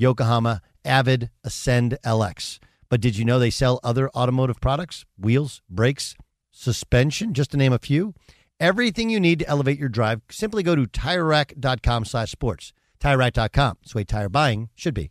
Yokohama Avid Ascend LX. But did you know they sell other automotive products? Wheels, brakes, suspension, just to name a few. Everything you need to elevate your drive, simply go to TireRack.com slash sports. TireRack.com. It's the way tire buying should be.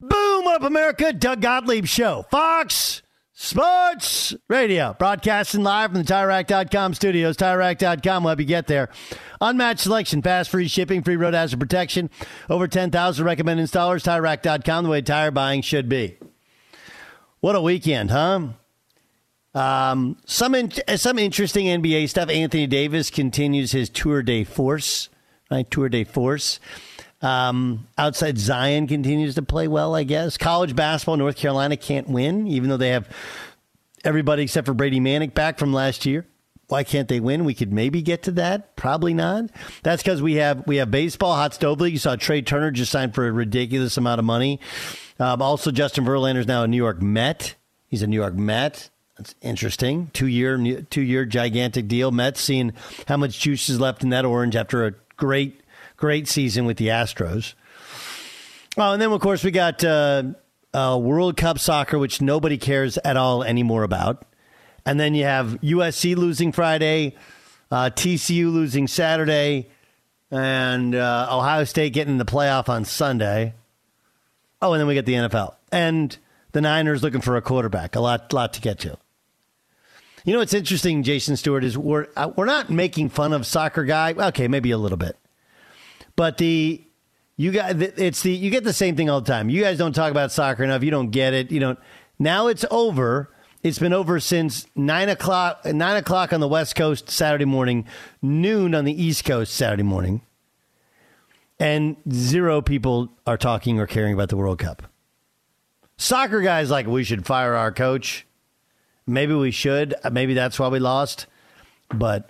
Boom up, America. Doug Gottlieb Show. Fox Sports Radio. Broadcasting live from the TireRack.com studios. TireRack.com will help you get there. Unmatched selection, fast, free shipping, free road hazard protection. Over 10,000 recommended installers. TireRack.com, the way tire buying should be. What a weekend, huh? Um, some in, some interesting NBA stuff. Anthony Davis continues his tour de force, right? Tour de force. Um, outside Zion continues to play well, I guess. College basketball, North Carolina can't win, even though they have everybody except for Brady Manek back from last year. Why can't they win? We could maybe get to that. Probably not. That's because we have we have baseball, hot stove league. You saw Trea Turner just signed for a ridiculous amount of money. Um, also, Justin Verlander is now a New York Met. He's a New York Met. That's interesting. Two year two year gigantic deal. Mets seeing how much juice is left in that orange after a great great season with the Astros. Oh, and then of course we got uh, uh, World Cup soccer, which nobody cares at all anymore about. And then you have USC losing Friday, uh, TCU losing Saturday, and uh, Ohio State getting in the playoff on Sunday. Oh, and then we get the NFL and the Niners looking for a quarterback. A lot, lot to get to. You know what's interesting, Jason Stewart, is we're uh, we're not making fun of soccer guy. Okay, maybe a little bit, but the you got it's the you get the same thing all the time. You guys don't talk about soccer enough. You don't get it. You don't. Now it's over. It's been over since nine o'clock. Nine o'clock on the West Coast Saturday morning, noon on the East Coast Saturday morning, and zero people are talking or caring about the World Cup. Soccer guys like we should fire our coach. Maybe we should. Maybe that's why we lost. But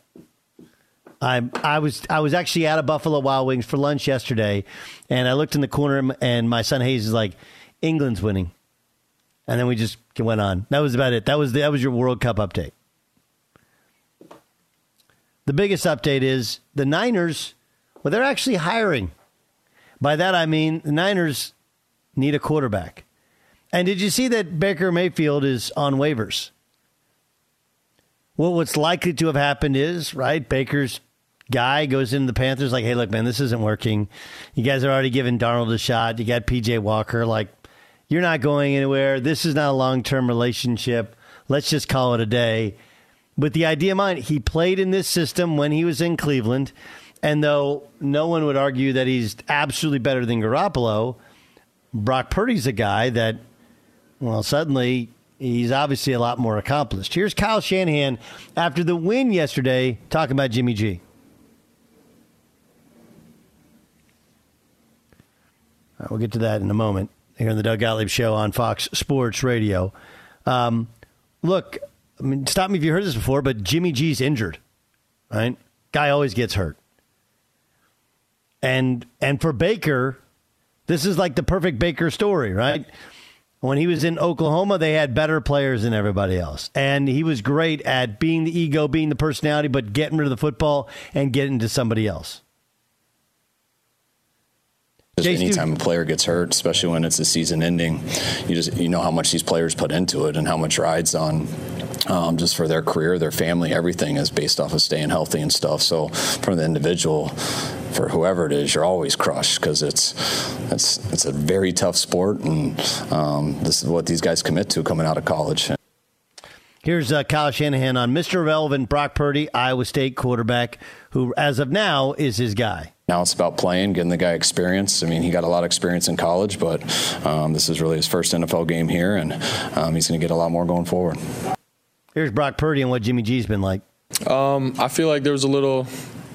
I I was I was actually at a Buffalo Wild Wings for lunch yesterday, and I looked in the corner, and my son Hayes is like, "England's winning," and then we just went on. That was about it. That was that was your World Cup update. The biggest update is the Niners. Well, they're actually hiring. By that I mean the Niners need a quarterback. And did you see that Baker Mayfield is on waivers? Well, what's likely to have happened is, right, Baker's guy goes into the Panthers like, hey, look, man, this isn't working. You guys are already giving Darnold a shot. You got PJ Walker. Like, you're not going anywhere. This is not a long term relationship. Let's just call it a day. With the idea in mind, he played in this system when he was in Cleveland. And though no one would argue that he's absolutely better than Garoppolo, Brock Purdy's a guy that Well, suddenly he's obviously a lot more accomplished. Here's Kyle Shanahan after the win yesterday talking about Jimmy G. Right, we'll get to that in a moment here on the Doug Gottlieb Show on Fox Sports Radio. Um, look, I mean, stop me if you heard this before, but Jimmy G's injured, right? Guy always gets hurt. And and for Baker, this is like the perfect Baker story, right? When he was in Oklahoma, they had better players than everybody else. And he was great at being the ego, being the personality, but getting rid of the football and getting to somebody else. Anytime a player gets hurt, especially when it's a season ending, you just you know how much these players put into it and how much rides on um, just for their career, their family, everything is based off of staying healthy and stuff. So from the individual, for whoever it is, you're always crushed because it's it's it's a very tough sport, and um, this is what these guys commit to coming out of college. Here's uh, Kyle Shanahan on Mr. Irrelevant Brock Purdy, Iowa State quarterback, who as of now is his guy. Now it's about playing, getting the guy experience. I mean, he got a lot of experience in college, but um, this is really his first NFL game here, and um, he's going to get a lot more going forward. Here's Brock Purdy and what Jimmy G's been like. Um, I feel like there was a little,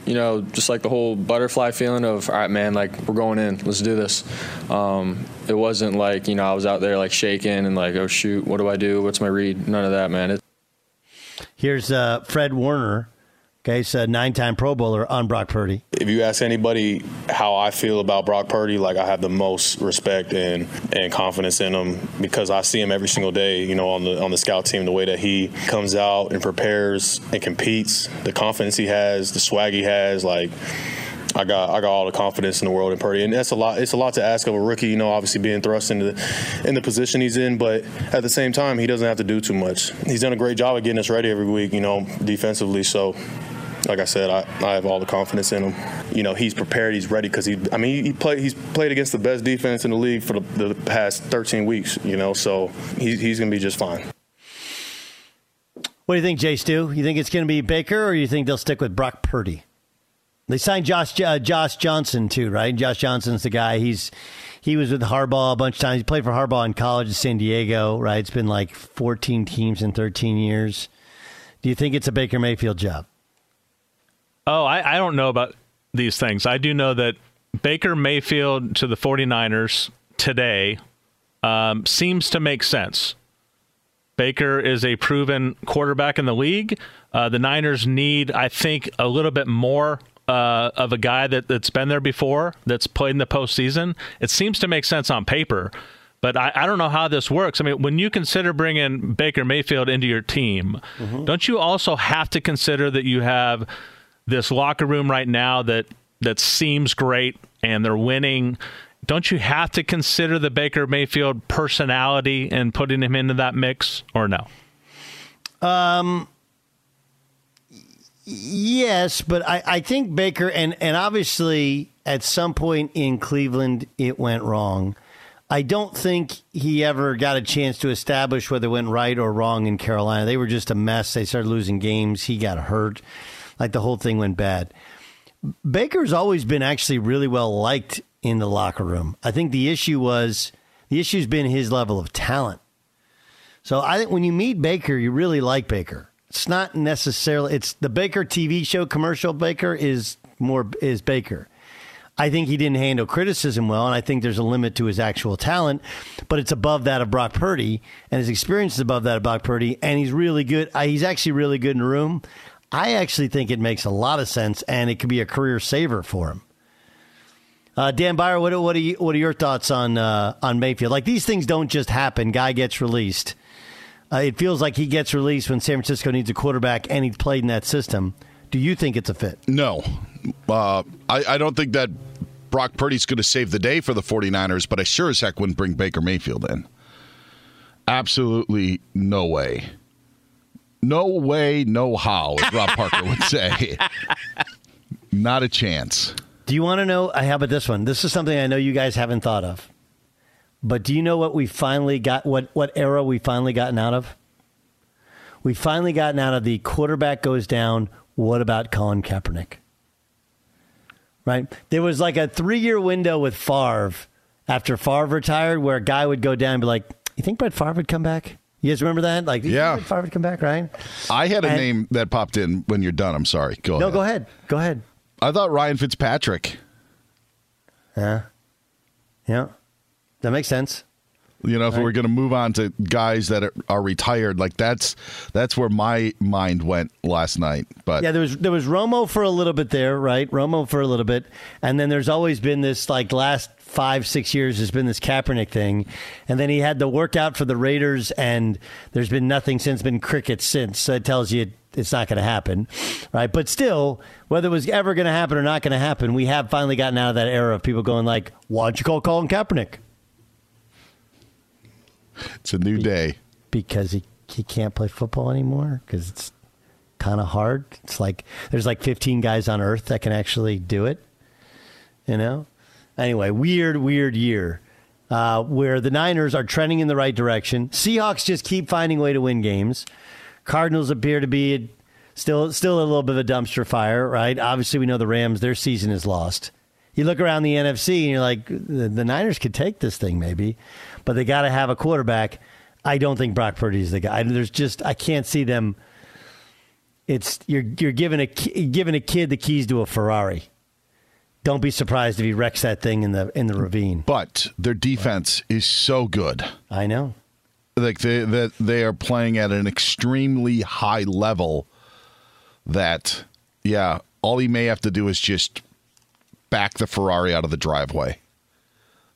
you know, just like the whole butterfly feeling of, all right, man, like we're going in, let's do this. Um, it wasn't like, you know, I was out there like shaking and like, oh shoot, what do I do? What's my read? None of that, man. It- Here's uh, Fred Warner Okay, so nine-time Pro Bowler on Brock Purdy. If you ask anybody how I feel about Brock Purdy, like I have the most respect and, and confidence in him because I see him every single day. You know, on the on the scout team, the way that he comes out and prepares and competes, the confidence he has, the swag he has, like. I got I got all the confidence in the world in Purdy, and that's a lot. It's a lot to ask of a rookie, you know. Obviously, being thrust into the, in the position he's in, but at the same time, he doesn't have to do too much. He's done a great job of getting us ready every week, you know, defensively. So like I said, I, I have all the confidence in him. You know, he's prepared, he's ready because he. I mean, he played. He's played against the best defense in the league for the, the past 13 weeks. You know, so he's he's going to be just fine. What do you think, Jay Stu? You think it's going to be Baker, or you think they'll stick with Brock Purdy? They signed Josh uh, Josh Johnson too, right? Josh Johnson's the guy. He's he was with Harbaugh a bunch of times. He played for Harbaugh in college in San Diego, right? It's been like 14 teams in 13 years. Do you think it's a Baker Mayfield job? Oh, I, I don't know about these things. I do know that Baker Mayfield to the 49ers today um, seems to make sense. Baker is a proven quarterback in the league. Uh, the Niners need, I think, a little bit more uh, of a guy that, that's been there before, that's played in the postseason. It seems to make sense on paper, but I, I don't know how this works. I mean, when you consider bringing Baker Mayfield into your team, mm-hmm. don't you also have to consider that you have – this locker room right now that that seems great and they're winning. Don't you have to consider the Baker Mayfield personality and putting him into that mix, or no? Um. Yes, but I, I think Baker and and obviously at some point in Cleveland it went wrong. I don't think he ever got a chance to establish whether it went right or wrong in Carolina. They were just a mess. They started losing games. He got hurt like the whole thing went bad. Baker's always been actually really well liked in the locker room. I think the issue was the issue's been his level of talent. So I think when you meet Baker, you really like Baker. It's not necessarily it's the Baker TV show commercial Baker is more is Baker. I think he didn't handle criticism well, and I think there's a limit to his actual talent, but it's above that of Brock Purdy, and his experience is above that of Brock Purdy, and he's really good. Uh, he's actually really good in the room. I actually think it makes a lot of sense, and it could be a career saver for him. Uh, Dan Beyer, what, what, are you, what are your thoughts on uh, on Mayfield? Like these things don't just happen. Guy gets released. Uh, it feels like he gets released when San Francisco needs a quarterback, and he's played in that system. Do you think it's a fit? No, uh, I, I don't think that Brock Purdy's going to save the day for the 49ers, but I sure as heck wouldn't bring Baker Mayfield in. Absolutely no way. No way, no how, as Rob Parker would say. Not a chance. Do you want to know? Uh, how about this one? This is something I know you guys haven't thought of. But do you know what we finally got? What what era we finally gotten out of? We finally gotten out of the quarterback goes down. What about Colin Kaepernick? Right? There was like a three year window with Favre after Favre retired where a guy would go down and be like, You think Brett Favre would come back? You guys remember that? Like, yeah, Favre would come back, right? I had a And- name that popped in when you're done. I'm sorry. Go ahead. No, ahead. go ahead. Go ahead. I thought Ryan Fitzpatrick. Yeah. Yeah. That makes sense. You know, if we're going to move on to guys that are, are retired, like that's that's where my mind went last night. But Yeah, there was there was Romo for a little bit there, right? Romo for a little bit, and then there's always been this like last five six years has been this Kaepernick thing, and then he had the workout for the Raiders, and there's been nothing since, been crickets since. So it tells you it's not going to happen, right? But still, whether it was ever going to happen or not going to happen, we have finally gotten out of that era of people going like, "Why don't you call Colin Kaepernick?" It's a new day. because he he can't play football anymore because it's kind of hard. It's like there's like 15 guys on earth that can actually do it. You know. Anyway, weird, weird year. Uh, where the Niners are trending in the right direction. Seahawks just keep finding a way to win games. Cardinals appear to be still still a little bit of a dumpster fire, right? Obviously, we know the Rams their season is lost. You look around the NFC and you're like, the, the Niners could take this thing maybe, but they got to have a quarterback. I don't think Brock Purdy is the guy. There's just I can't see them. It's you're you're giving a giving a kid the keys to a Ferrari. Don't be surprised if he wrecks that thing in the in the ravine. But their defense is so good. I know. Like they that they are playing at an extremely high level. That yeah, all he may have to do is just back the Ferrari out of the driveway.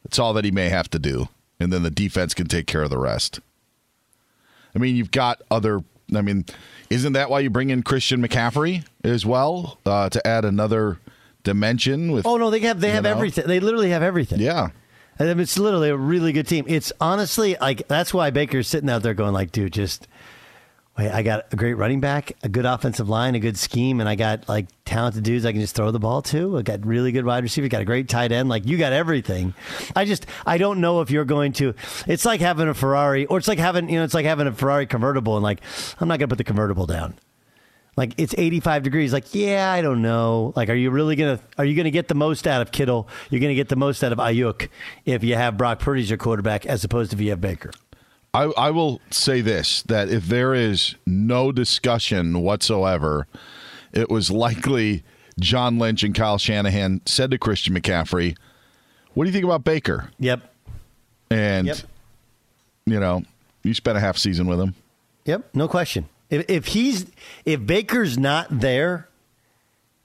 That's all that he may have to do, and then the defense can take care of the rest. I mean, you've got other. I mean, isn't that why you bring in Christian McCaffrey as well uh, to add another dimension? With Oh no, they have they have know? everything. They literally have everything. Yeah. And it's literally a really good team. It's honestly like that's why Baker's sitting out there going like, dude, just. I got a great running back, a good offensive line, a good scheme, and I got like talented dudes I can just throw the ball to. I got really good wide receiver, got a great tight end. Like you got everything. I just I don't know if you're going to. It's like having a Ferrari, or it's like having you know, it's like having a Ferrari convertible, and like I'm not gonna put the convertible down. Like it's 85 degrees. Like, yeah, I don't know. Like, are you really gonna are you gonna get the most out of Kittle? You're gonna get the most out of Aiyuk if you have Brock Purdy as your quarterback, as opposed to if you have Baker. I, I will say this that if there is no discussion whatsoever, it was likely John Lynch and Kyle Shanahan said to Christian McCaffrey, What do you think about Baker? Yep. And, Yep. you know, you spent a half season with him. Yep. No question. If, if he's if Baker's not there,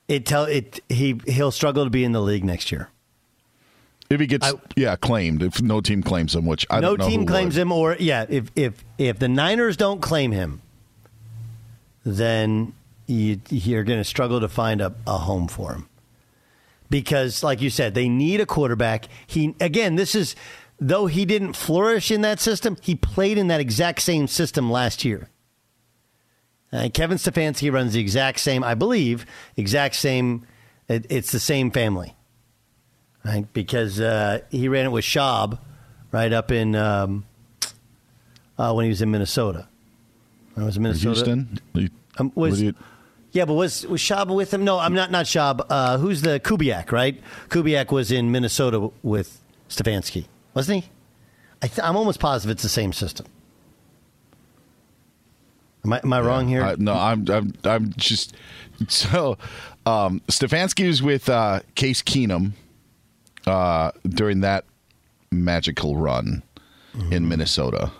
it tell it he he'll struggle to be in the league next year. If he gets, yeah, claimed, if no team claims him, which I no don't know. team claims would. him, or yeah, if if if the Niners don't claim him, then you, you're going to struggle to find a, a home for him. Because, like you said, they need a quarterback. He again, this is though he didn't flourish in that system, he played in that exact same system last year. Uh, Kevin Stefanski runs the exact same, I believe, exact same. It, it's the same family, right? Because uh, he ran it with Schaub, right up in um, uh, when he was in Minnesota. I was in Minnesota. Houston? You- Um, was you- yeah, but was was Schaub with him? No, I'm not. Not Schaub. Uh, who's the Kubiak? Right? Kubiak was in Minnesota with Stefanski, wasn't he? I th- I'm almost positive it's the same system. Am I, am I wrong here? I- no, I'm, I'm, I'm just so. Um, Stefanski was with uh, Case Keenum uh, during that magical run in Minnesota,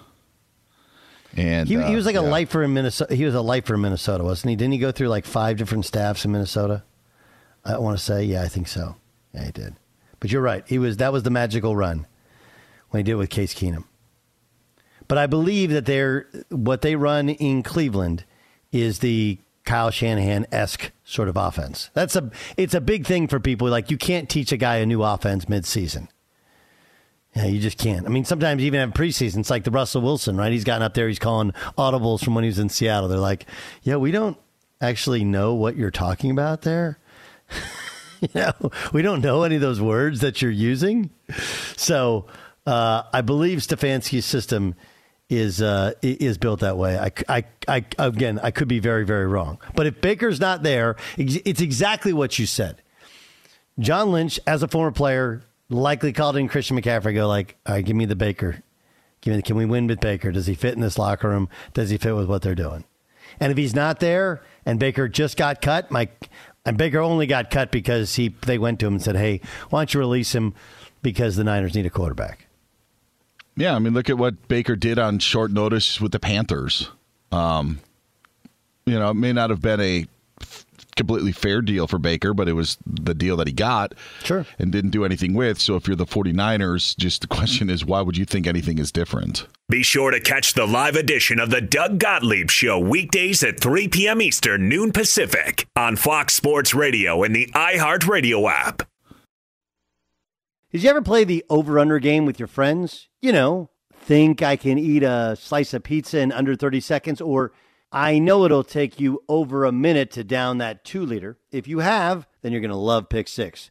and he, he uh, was like a yeah. lifer in Minnesota. He was a lifer in Minnesota, wasn't he? Didn't he go through like five different staffs in Minnesota? I want to say, yeah, I think so. Yeah, he did. But you're right. He was that was the magical run when he did it with Case Keenum. But I believe that they're what they run in Cleveland is the Kyle Shanahan esque sort of offense. That's a it's a big thing for people. Like you can't teach a guy a new offense mid season. Yeah, you just can't. I mean, sometimes even in preseason, it's like the Russell Wilson, right? He's gotten up there, he's calling audibles from when he was in Seattle. They're like, yeah, we don't actually know what you're talking about there. you know, we don't know any of those words that you're using. So uh, I believe Stefanski's system is uh, is built that way. I, I, I, again, I could be very, very wrong. But if Baker's not there, it's exactly what you said. John Lynch, as a former player, likely called in Christian McCaffrey, go like, all right, give me the Baker. Give me, Can we win with Baker? Does he fit in this locker room? Does he fit with what they're doing? And if he's not there, and Baker just got cut, Mike, and Baker only got cut because he they went to him and said, "Hey, why don't you release him because the Niners need a quarterback." Yeah, I mean, look at what Baker did on short notice with the Panthers. Um, you know, it may not have been a completely fair deal for Baker, but it was the deal that he got. Sure. And didn't do anything with. So if you're the 49ers, just the question is why would you think anything is different? Be sure to catch the live edition of the Doug Gottlieb Show weekdays at 3 p.m. Eastern, noon Pacific on Fox Sports Radio and the iHeartRadio app. Did you ever play the over under game with your friends? You know, think I can eat a slice of pizza in under 30 seconds or I know it'll take you over a minute to down that two liter. If you have, then you're going to love Pick Six,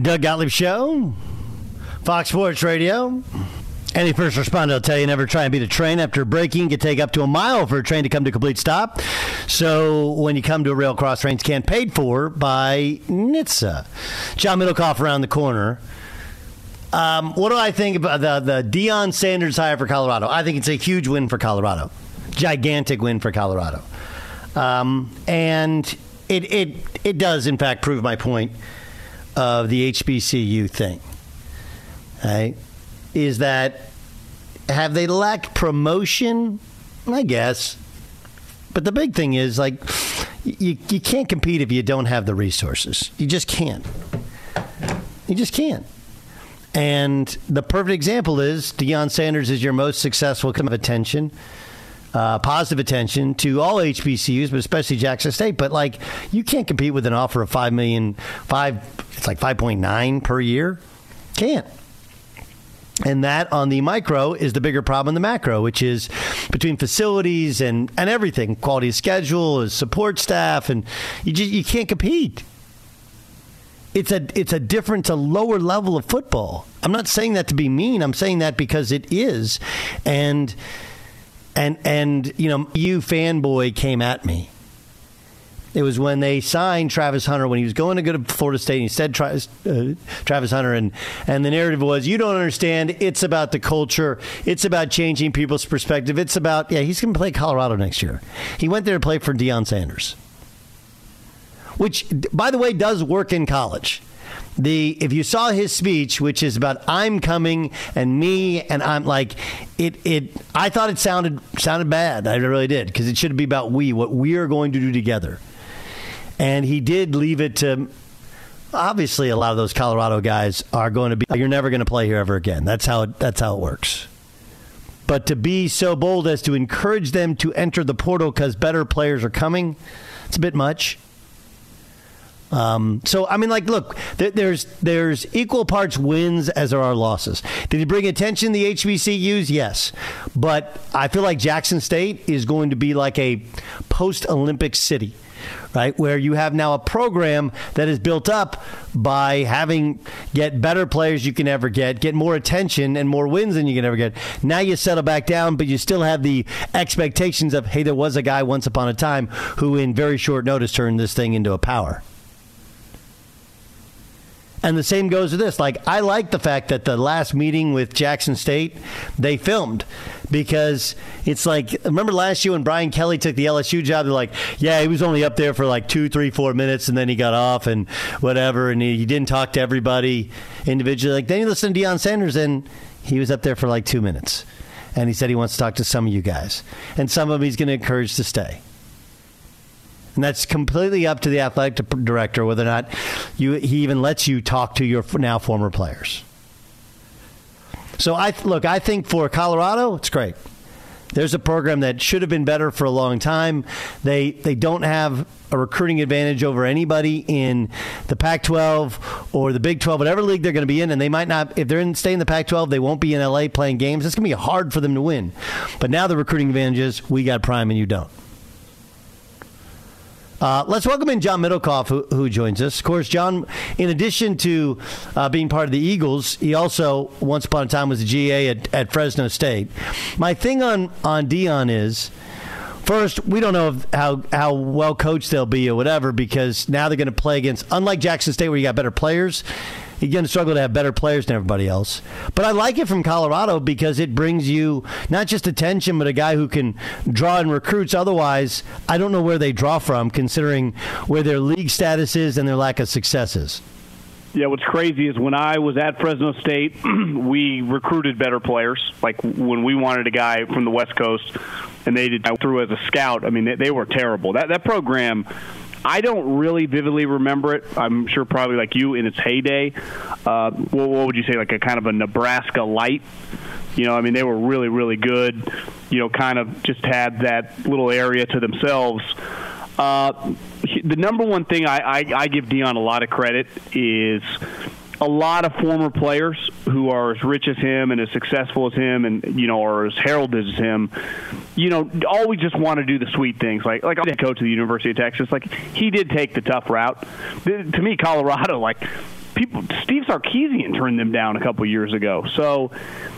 Doug Gottlieb Show, Fox Sports Radio. Any first responder will tell you never try and beat a train after braking. it Can take up to a mile for a train to come to a complete stop. So when you come to a rail cross trains can't paid for by NHTSA. John Middlekauff around the corner. Um, what do I think about the the Deion Sanders hire for Colorado? I think it's a huge win for Colorado, gigantic win for Colorado, um, and it it it does in fact prove my point of the HBCU thing. Right? Is that have they lacked promotion? I guess. But the big thing is like you you can't compete if you don't have the resources. You just can't. You just can't. And the perfect example is Deion Sanders is your most successful kind of attention, uh, positive attention to all HBCUs, but especially Jackson State. But like, you can't compete with an offer of five million, five. It's like five point nine per year. Can't. And that on the micro is the bigger problem in the macro, which is between facilities and, and everything, quality of schedule, support staff, and you just you can't compete. It's a it's a different, a lower level of football. I'm not saying that to be mean. I'm saying that because it is, and and and you know, you fanboy came at me it was when they signed Travis Hunter when he was going to go to Florida State. And he said Travis, uh, Travis Hunter, and and the narrative was, "You don't understand. It's about the culture. It's about changing people's perspective. It's about yeah. He's going to play Colorado next year. He went there to play for Deion Sanders, which, by the way, does work in college." The if you saw his speech which is about i'm coming and me and i'm like it it i thought it sounded sounded bad i really did because it should be about we what we are going to do together and he did leave it to obviously a lot of those Colorado guys are going to be you're never going to play here ever again. That's how it, that's how it works. But to be so bold as to encourage them to enter the portal because better players are coming, it's a bit much. Um, so I mean, like, look, there's there's equal parts wins as there are losses. Did he bring attention to the HBCUs? Yes, but I feel like Jackson State is going to be like a post Olympic city right? Where you have now a program that is built up by having get better players you can ever get, get more attention and more wins than you can ever get. Now you settle back down, but you still have the expectations of, hey, there was a guy once upon a time who, in very short notice, turned this thing into a power. And the same goes to this. Like, I like the fact that the last meeting with Jackson State, they filmed because it's like, remember last year when Brian Kelly took the LSU job? They're like, yeah, he was only up there for like two, three, four minutes and then he got off and whatever. And he, he didn't talk to everybody individually. Like, then you listen to Deion Sanders and he was up there for like two minutes. And he said he wants to talk to some of you guys. And some of them he's going to encourage to stay. And that's completely up to the athletic director whether or not you, he even lets you talk to your now former players. So I look, I think for Colorado, it's great. There's a program that should have been better for a long time. They they don't have a recruiting advantage over anybody in the Pac-12 or the Big 12, whatever league they're going to be in, and they might not. If they're in stay in the Pac-12, they won't be in LA playing games. It's going to be hard for them to win. But now the recruiting advantage is we got prime and you don't. Uh, let's welcome in John Middlekauff, who, who, joins us. Of course, John, in addition to uh, being part of the Eagles, he also, once upon a time, was a GA at, at Fresno State. My thing on, on Deion is. First, we don't know how how well coached they'll be or whatever because now they're going to play against, unlike Jackson State where you got better players, you're going to struggle to have better players than everybody else. But I like it from Colorado because it brings you not just attention, but a guy who can draw in recruits. Otherwise, I don't know where they draw from, considering where their league status is and their lack of successes. Yeah, what's crazy is when I was at Fresno State, we recruited better players. Like when we wanted a guy from the West Coast, and they did through as a scout. I mean, they, they were terrible. That that program I don't really vividly remember it. I'm sure probably like you in its heyday. Uh, what, what would you say, like a kind of a Nebraska light? You know, I mean, they were really, really good. You know, kind of just had that little area to themselves. Uh, the number one thing I, I, I give Deion a lot of credit is a lot of former players who are as rich as him and as successful as him and you know are as heralded as him you know always just want to do the sweet things. Like like the coach of the University of Texas like he did take the tough route. To me Colorado like people Steve Sarkisian turned them down a couple years ago. So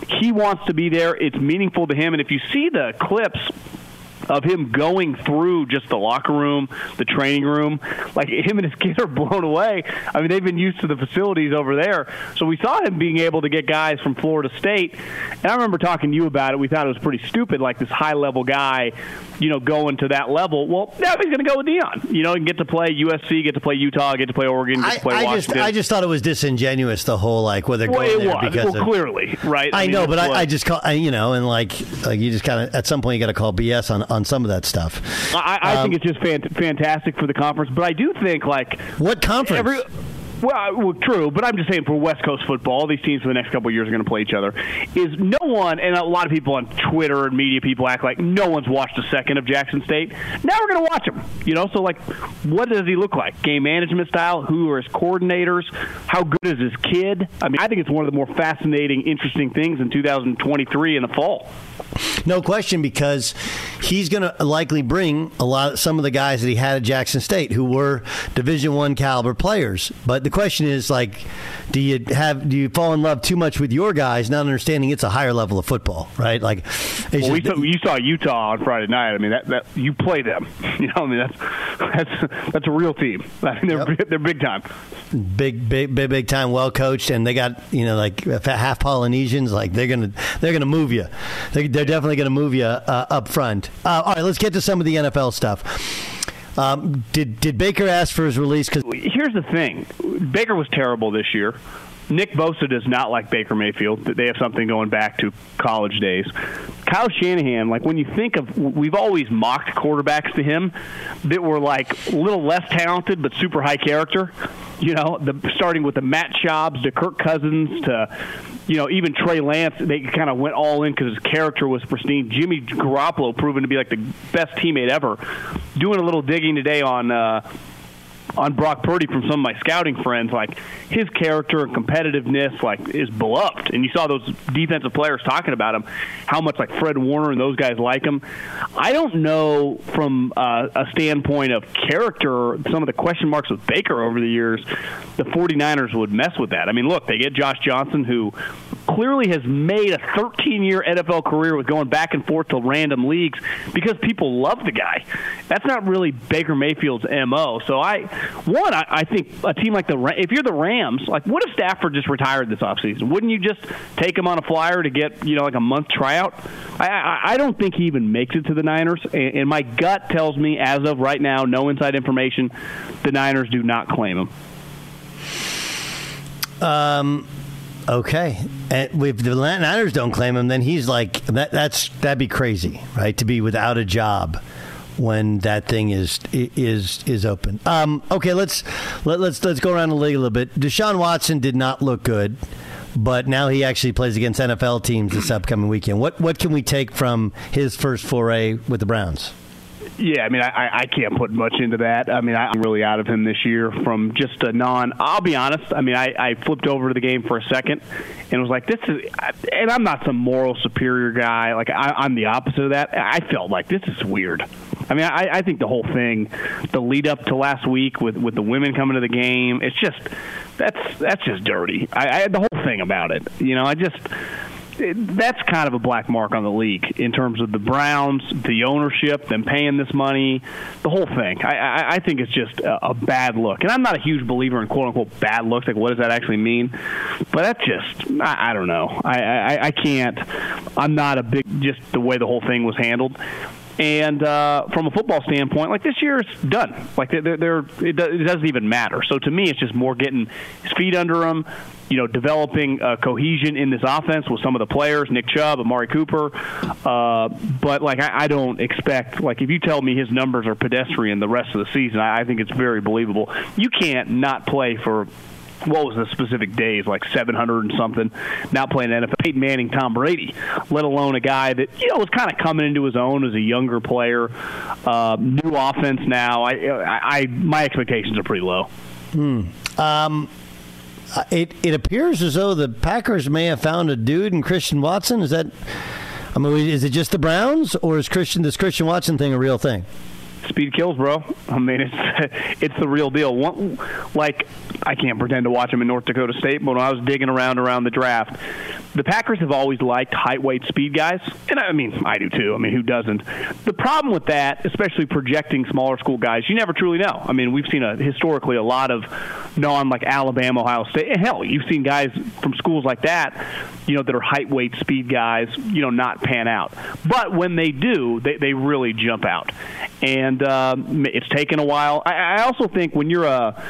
he wants to be there. It's meaningful to him. And if you see the clips of him going through just the locker room, the training room. Like him and his kid are blown away. I mean, they've been used to the facilities over there. So we saw him being able to get guys from Florida State. And I remember talking to you about it. We thought it was pretty stupid, like this high level guy, you know, going to that level. Well, now he's going to go with Deion. You know, and get to play USC, get to play Utah, get to play Oregon, get to play I, I Washington. just I just thought it was disingenuous the whole like whether Well, going it there was. because Well, of- clearly, right? I, I mean, know, but I, I just call I, you know, and like like you just kind of at some point you got to call BS on on some of that stuff. I, I Um, think it's just fant- fantastic for the conference, but I do think like what conference? Every, well, well, true, but I'm just saying for West Coast football, all these teams for the next couple of years are going to play each other. Is no one, and a lot of people on Twitter and media people act like no one's watched a second of Jackson State. Now we're going to watch him. You know, so like, what does he look like? Game management style? Who are his coordinators? How good is his kid? I mean, I think it's one of the more fascinating, interesting things in 2023 in the fall. No question, because he's going to likely bring a lot, some of the guys that he had at Jackson State, who were Division One caliber players. But the question is, like, do you have do you fall in love too much with your guys, not understanding it's a higher level of football, right? Like, Well, we just- saw, you saw Utah on Friday night. I mean, that, that you play them. You know, I mean that's that's that's a real team. I mean, they're they're big time. big, big, big, big time, well coached, and they got you know like half Polynesians. Like they're gonna they're gonna move you. They, they're definitely gonna move you uh, up front. Uh, all right, let's get to some of the NFL stuff. Um, did did Baker ask for his release? Because Here's the thing: Baker was terrible this year. Nick Bosa does not like Baker Mayfield. They have something going back to college days. Kyle Shanahan, like when you think of, we've always mocked quarterbacks to him that were like a little less talented but super high character. You know, the starting with the Matt Schaubs to Kirk Cousins to, you know, even Trey Lance. They kind of went all in because his character was pristine. Jimmy Garoppolo proven to be like the best teammate ever. Doing a little digging today on. Uh, on Brock Purdy from some of my scouting friends, like his character and competitiveness, like is beloved. And you saw those defensive players talking about him, how much like Fred Warner and those guys like him. I don't know from uh, a standpoint of character, some of the question marks with Baker over the years, the 49ers would mess with that. I mean, look, they get Josh Johnson, who clearly has made a 13 year NFL career with going back and forth to random leagues because people love the guy. That's not really Baker Mayfield's MO. So I, one, I, I think a team like the if you're the Rams, like what if Stafford just retired this offseason? Wouldn't you just take him on a flyer to get you know like a month tryout? I, I, I don't think he even makes it to the Niners, and, and my gut tells me as of right now, no inside information, the Niners do not claim him. Um, okay, and if the Niners don't claim him, then he's like that. That's that'd be crazy, right? To be without a job when that thing is is is open. Um, okay, let's let, let's let's go around the league a little bit. Deshaun Watson did not look good. But now he actually plays against NFL teams this upcoming weekend. What what can we take from his first foray with the Browns? Yeah, I mean, I, I can't put much into that. I mean, I'm really out of him this year from just a non. I'll be honest. I mean, I, I flipped over to the game for a second and was like, this is. And I'm not some moral superior guy. Like, I, I'm the opposite of that. I felt like this is weird. I mean, I, I think the whole thing, the lead up to last week with with the women coming to the game, it's just that's that's just dirty. I, I had the whole thing about it. You know, I just that's kind of a black mark on the league in terms of the Browns, the ownership, them paying this money, the whole thing. I, I, I think it's just a, a bad look, and I'm not a huge believer in quote unquote bad looks. Like, what does that actually mean? But that's just I, I don't know. I, I I can't. I'm not a big just the way the whole thing was handled. And uh, from a football standpoint, like this year done. Like they're, they're, it, do- it doesn't even matter. So to me, it's just more getting his feet under him. You know, developing uh, cohesion in this offense with some of the players, Nick Chubb, Amari Cooper. Uh, but like, I, I don't expect like if you tell me his numbers are pedestrian the rest of the season, I, I think it's very believable. You can't not play for what was the specific days, like 700 and something, not playing NFL. Peyton Manning, Tom Brady, let alone a guy that, you know, was kind of coming into his own as a younger player. Uh, new offense now. I, I, I, my expectations are pretty low. Hmm. Um, Uh, it it appears as though the Packers may have found a dude in Christian Watson. Is that? I mean, is it just the Browns, or is Christian this Christian Watson thing a real thing? Speed kills, bro. I mean, it's it's the real deal. One, like I can't pretend to watch him in North Dakota State, but when I was digging around around the draft, the Packers have always liked height, weight, speed guys, and I mean, I do too. I mean, who doesn't? The problem with that, especially projecting smaller school guys, you never truly know. I mean, we've seen a historically a lot of non like Alabama, Ohio State, hell, you've seen guys from schools like that, you know, that are height, weight, speed guys, you know, not pan out. But when they do, they they really jump out, and um, it's taken a while. I, I also think when you're a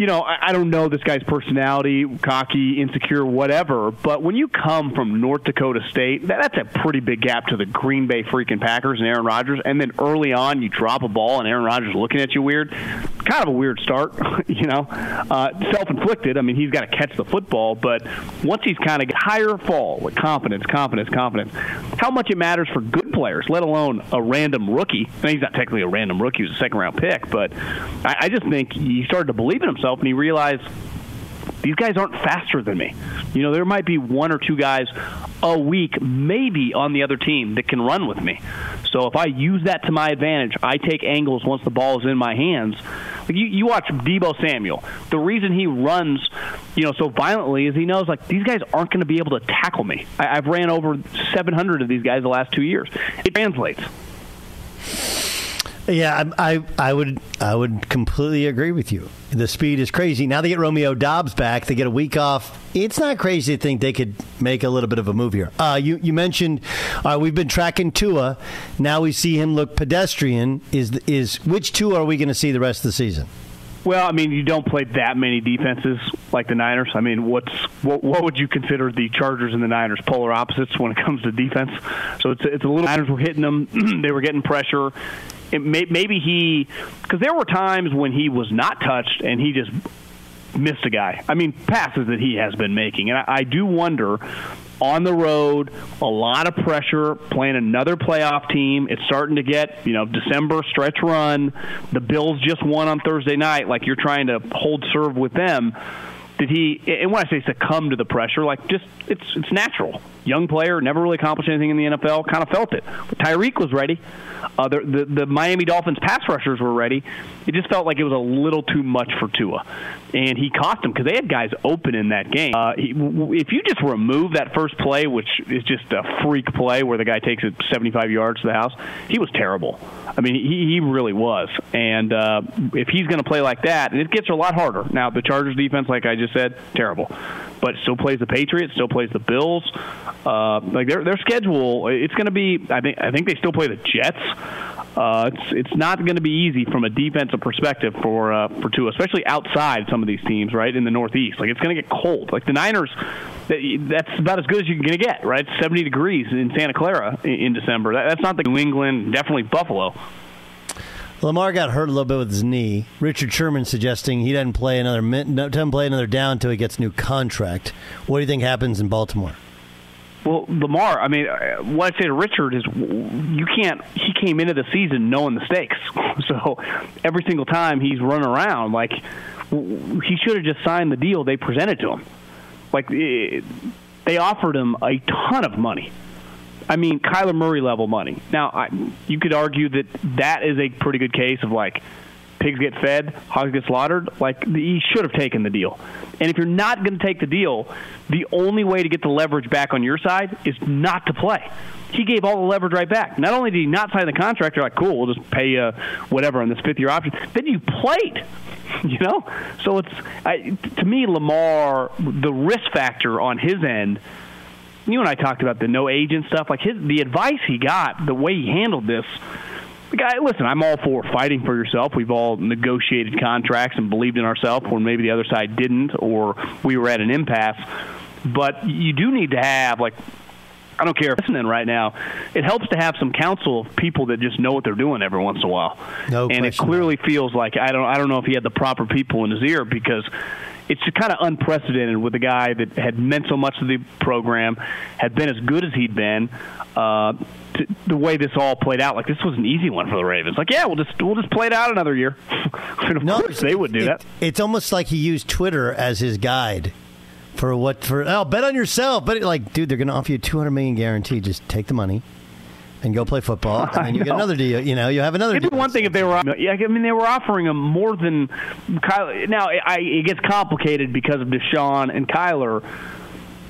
you know, I, I don't know this guy's personality, cocky, insecure, whatever. But when you come from North Dakota State, that, that's a pretty big gap to the Green Bay freaking Packers and Aaron Rodgers. And then early on, you drop a ball and Aaron Rodgers looking at you weird. Kind of a weird start, you know. Uh, self-inflicted. I mean, he's got to catch the football, but once he's kind of higher fall with confidence, confidence, confidence, how much it matters for good players, let alone a random rookie. I mean, he's not technically a random rookie, he's a second-round pick, but I, I just think he started to believe in himself and he realized these guys aren't faster than me. You know, there might be one or two guys a week, maybe on the other team that can run with me. So if I use that to my advantage, I take angles once the ball is in my hands. Like you, you watch Deebo Samuel. The reason he runs, you know, so violently is he knows like these guys aren't going to be able to tackle me. I, I've ran over 700 of these guys the last two years. It translates. Yeah, I, I, I would I would completely agree with you. The speed is crazy. Now they get Romeo Doubs back. They get a week off. It's not crazy to think they could make a little bit of a move here. Uh, you you mentioned uh, we've been tracking Tua. Now we see him look pedestrian. Is is which Tua are we going to see the rest of the season? Well, I mean, you don't play that many defenses like the Niners. I mean, what's what, what would you consider the Chargers and the Niners polar opposites when it comes to defense? So it's it's a little Niners were hitting them. they were getting pressure. May, maybe he because there were times when he was not touched and he just missed a guy. I mean, passes that he has been making, and I, I do wonder on the road, a lot of pressure, playing another playoff team. It's starting to get, you know, December stretch run. The Bills just won on Thursday night. Like you're trying to hold serve with them. Did he? And when I say succumb to the pressure, like just it's it's natural. Young player, never really accomplished anything in the NFL. Kind of felt it. Tyreek was ready. Uh, the, the the Miami Dolphins pass rushers were ready. It just felt like it was a little too much for Tua, and he cost them because they had guys open in that game. Uh, he, if you just remove that first play, which is just a freak play where the guy takes it 75 yards to the house, he was terrible. I mean, he, he really was. And uh, if he's going to play like that, and it gets a lot harder. Now, the Chargers defense, like I just said, terrible. But still plays the Patriots, still plays the Bills. Uh, like their their schedule, it's going to be. I think I think they still play the Jets. Uh, it's it's not going to be easy from a defensive perspective for uh, for Tua, especially outside some of these teams, right in the Northeast. Like it's going to get cold. Like the Niners, that's about as good as you're going to get, right? 70 degrees in Santa Clara in December. that's not the New England, definitely Buffalo. Lamar got hurt a little bit with his knee. Richard Sherman suggesting he doesn't play another min- doesn't play another down until he gets a new contract. What do you think happens in Baltimore? Well, Lamar, I mean, what I say to Richard is you can't. He came into the season knowing the stakes, so every single time he's running around like he should have just signed the deal they presented to him. Like eh, they offered him a ton of money I mean, Kyler Murray level money. Now, I, you could argue that that is a pretty good case of like pigs get fed, hogs get slaughtered. Like he should have taken the deal. And if you're not going to take the deal, the only way to get the leverage back on your side is not to play. He gave all the leverage right back. Not only did he not sign the contract, you're like, cool, we'll just pay you whatever on this fifth year option. Then you played. You know, so it's I, to me, Lamar. The risk factor on his end you and I talked about the no agent stuff. Like his the advice he got, the way he handled this. The guy, listen, I'm all for fighting for yourself. We've all negotiated contracts and believed in ourselves when maybe the other side didn't, or we were at an impasse. But you do need to have like I don't care if listening right now. It helps to have some counsel of people that just know what they're doing every once in a while. No and it clearly feels like I don't I don't know if he had the proper people in his ear because it's kind of unprecedented with a guy that had meant so much to the program, had been as good as he'd been. Uh, to, the way this all played out, like this was an easy one for the Ravens. Like, yeah, we'll just we'll just play it out another year. and of no, course, they would do it, that. It's almost like he used Twitter as his guide for what for. Oh, bet on yourself. But like, dude, they're going to offer you two hundred million guarantee. Just take the money and go play football, and then you get another deal. You know, you have another. It'd be one thing if they were. Yeah, I mean, they were offering him more than Kyler. Now, I, it gets complicated because of Deshaun and Kyler.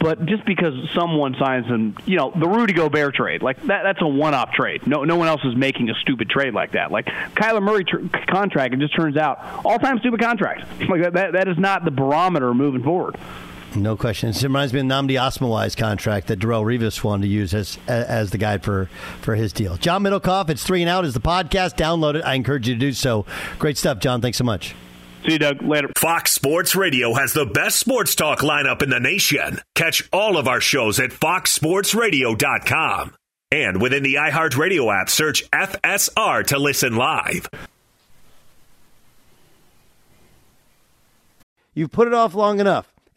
But just because someone signs him, you know, the Rudy Gobert trade, like that, that's a one-off trade. No, no one else is making a stupid trade like that. Like Kyler Murray tr- contract, it just turns out all-time stupid contract. Like that, that, that is not the barometer moving forward. No question. It reminds me of Nnamdi Asomugha's contract that Darrelle Revis wanted to use as as the guide for, for his deal. John Middlekauff, it's three and out is the podcast. Download it. I encourage you to do so. Great stuff, John. Thanks so much. See you, Doug. Later. Fox Sports Radio has the best sports talk lineup in the nation. Catch all of our shows at foxsportsradio.com. And within the iHeartRadio app, search FSR to listen live. You've put it off long enough.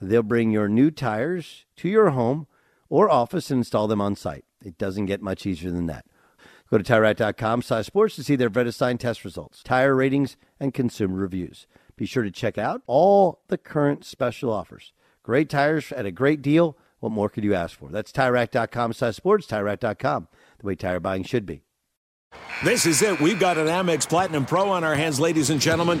They'll bring your new tires to your home or office and install them on site. It doesn't get much easier than that. Go to TireRack.com slash sports to see their Vredestein test results, tire ratings, and consumer reviews. Be sure to check out all the current special offers. Great tires at a great deal. What more could you ask for? That's TireRack.com slash sports, TireRack.com, the way tire buying should be. This is it. We've got an Amex Platinum Pro on our hands, ladies and gentlemen.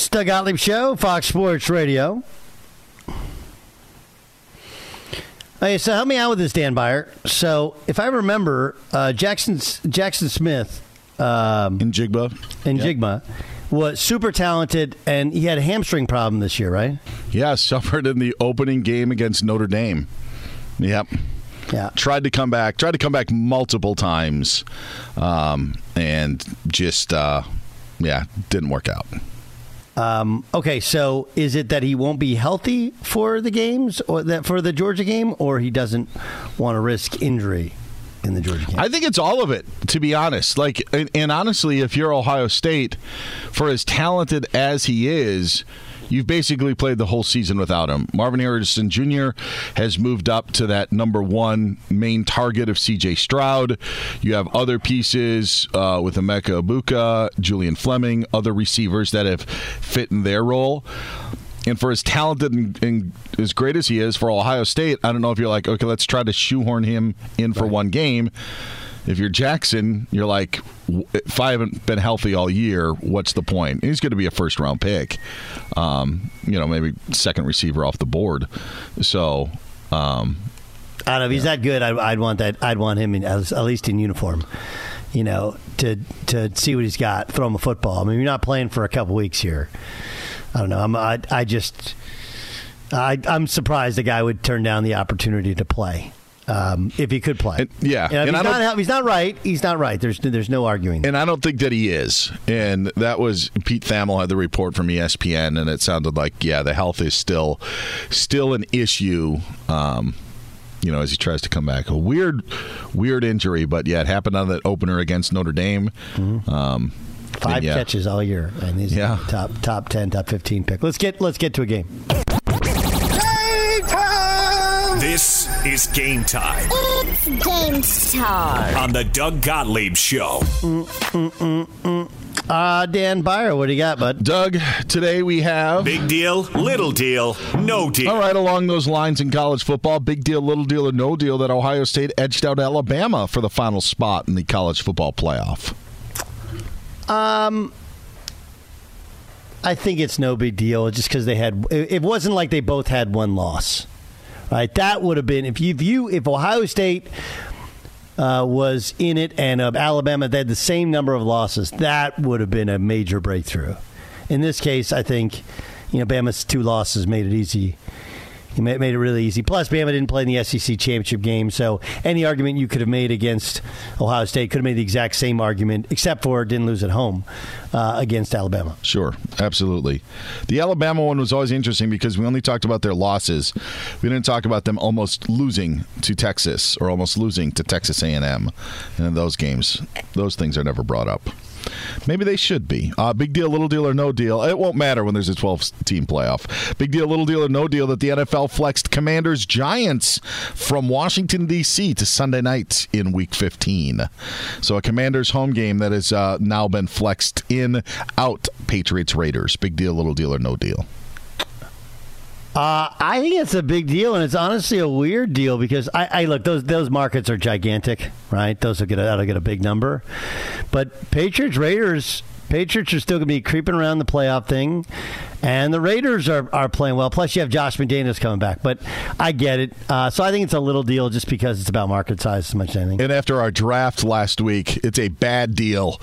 It's Doug Gottlieb Show, Fox Sports Radio. Okay, so help me out with this, Dan Beyer. So, if I remember, uh, Jackson Jaxon Smith um, Njigba, in yep. Jigba, was super talented, and he had a hamstring problem this year, right? Yeah, suffered in the opening game against Notre Dame. Yep. Yeah. Tried to come back. Tried to come back multiple times, um, and just uh, yeah, didn't work out. Um, okay, so is it that he won't be healthy for the games or that for the Georgia game, or he doesn't want to risk injury in the Georgia game? I think it's all of it, to be honest. Like, and, and honestly, if you're Ohio State, for as talented as he is, you've basically played the whole season without him. Marvin Harrison Jr. has moved up to that number one main target of C.J. Stroud. You have other pieces uh, with Emeka Egbuka, Julian Fleming, other receivers that have fit in their role. And for as talented and, and, as great as he is for Ohio State, I don't know if you're like, okay, let's try to shoehorn him in for right. one game. If you're Jaxon, you're like, if I haven't been healthy all year, what's the point? He's going to be a first round pick. Um, you know, maybe second receiver off the board. So, um, I don't know. If he's yeah. that good, I'd, I'd, want that. I'd want him in, at least in uniform. You know, to to see what he's got, throw him a football. I mean, you're not playing for a couple weeks here. I don't know. I'm, I, I just, I, I'm surprised the guy would turn down the opportunity to play. Um, if he could play. And, yeah, and, and he's, not, he's not right. He's not right. There's there's no arguing. And I don't think that he is. And that was Pete Thamel had the report from ESPN, and it sounded like yeah, the health is still still an issue. Um, you know, as he tries to come back, a weird, weird injury, but yeah, it happened on that opener against Notre Dame. Mm-hmm. Um, Five yeah. catches all year, and he's yeah. top top ten, top fifteen pick. Let's get let's get to a game. This is game time. It's game time on the Doug Gottlieb Show. Mm, mm, mm, mm. Uh, Dan Beyer, what do you got, bud? Doug, today we have. Big deal, little deal, no deal. All right, along those lines in college football, big deal, little deal, or no deal that Ohio State edged out Alabama for the final spot in the college football playoff. Um, I think it's no big deal just because they had. It wasn't like they both had one loss, right? That would have been if you view if Ohio State uh, was in it and uh, Alabama they had the same number of losses, that would have been a major breakthrough. In this case, I think you know Bama's two losses made it easy he made it really easy. Plus, Bama didn't play in the SEC championship game, so any argument you could have made against Ohio State could have made the exact same argument, except for didn't lose at home uh, against Alabama. Sure, absolutely. The Alabama one was always interesting because we only talked about their losses. We didn't talk about them almost losing to Texas or almost losing to Texas A&M. And in those games, those things are never brought up. Maybe they should be. Uh, big deal, little deal, or no deal. It won't matter when there's a 12 team playoff. Big deal, little deal, or no deal that the NFL flexed Commanders Giants from Washington, D.C. to Sunday night in week 15. So a Commanders home game that has uh, now been flexed in, out Patriots Raiders. Big deal, little deal, or no deal. Uh, I think it's a big deal, and it's honestly a weird deal because I, I look those those markets are gigantic, right? Those will get a, that'll get a big number, but Patriots Raiders Patriots are still going to be creeping around the playoff thing, and the Raiders are, are playing well. Plus, you have Josh McDaniels coming back. But I get it. Uh, so I think it's a little deal just because it's about market size as much as anything. And after our draft last week, it's a bad deal.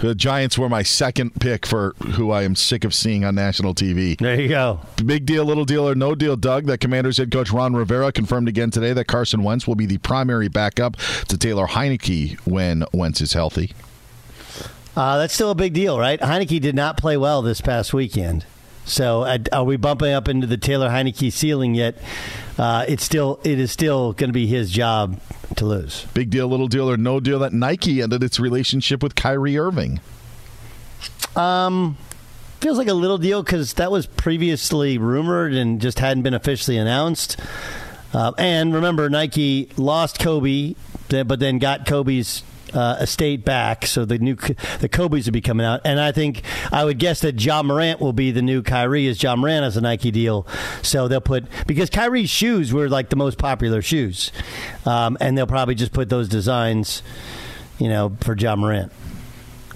The Giants were my second pick for who I am sick of seeing on national TV. There you go. Big deal, little deal, or no deal, Doug. That Commanders head coach Ron Rivera confirmed again today that Carson Wentz will be the primary backup to Taylor Heinicke when Wentz is healthy. Uh, that's still a big deal, right? Heinicke did not play well this past weekend. So uh, are we bumping up into the Taylor Heinicke ceiling yet? Uh, it's still it is still going to be his job to lose. Big deal, little deal, or no deal that Nike ended its relationship with Kyrie Irving. Um, feels like a little deal because that was previously rumored and just hadn't been officially announced. Uh, and remember, Nike lost Kobe, but then got Kobe's uh, estate back, so the new the Kobe's will be coming out, and I think I would guess that Ja Morant will be the new Kyrie, as Ja Morant has a Nike deal, so they'll put because Kyrie's shoes were like the most popular shoes, um, and they'll probably just put those designs, you know, for Ja Morant.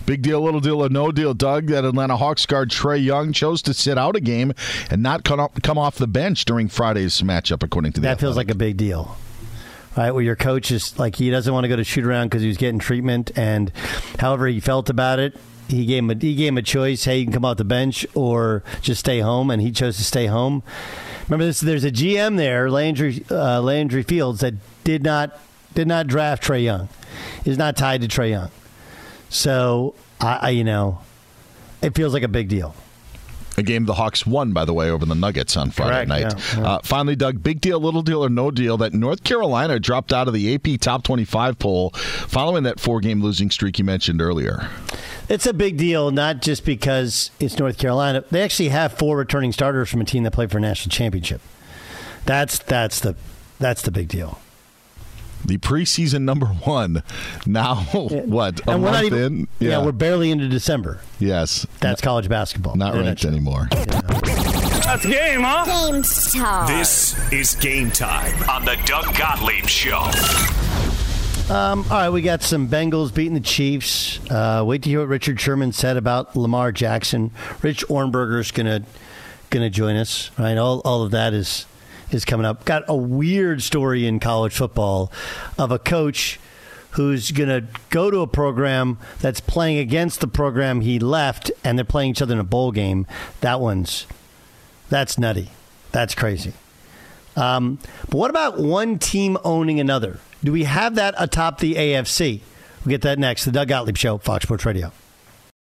Big deal, little deal, or no deal, Doug. That Atlanta Hawks guard Trae Young chose to sit out a game and not come off the bench during Friday's matchup, according to that. Athletic. feels like a big deal right? Where your coach is like he doesn't want to go to shoot around because he was getting treatment, and however he felt about it, he gave him a, he gave him a choice. Hey, you can come off the bench or just stay home, and he chose to stay home. Remember this? There's a GM there, Landry uh, Landry Fields, that did not did not draft Trae Young. Is not tied to Trae Young. So I, I you know, it feels like a big deal. A game the Hawks won, by the way, over the Nuggets on Friday Correct, night. yeah, yeah. Uh, finally, Doug, big deal, little deal, or no deal that North Carolina dropped out of the AP Top 25 poll following that four game losing streak you mentioned earlier. It's a big deal, not just because it's North Carolina. They actually have four returning starters from a team that played for a national championship. That's that's the that's the big deal. The preseason number one. Now, what? A and we're month not even. in? Yeah. we're barely into December. Yes. That's college basketball. Not In a ranked nutshell. anymore. That's game, huh? Game time. This is game time on the Doug Gottlieb Show. Um, all right, we got some Bengals beating the Chiefs. Uh, wait to hear what Richard Sherman said about Lamar Jackson. Rich Ohrnberger's gonna gonna join us. Right, all all of that is is coming up. Got a weird story in college football of a coach who's gonna go to a program that's playing against the program he left, and they're playing each other in a bowl game. That one's that's nutty. That's crazy. Um, but what about one team owning another? Do we have that atop the AFC? We'll get that next. The Doug Gottlieb Show, Fox Sports Radio.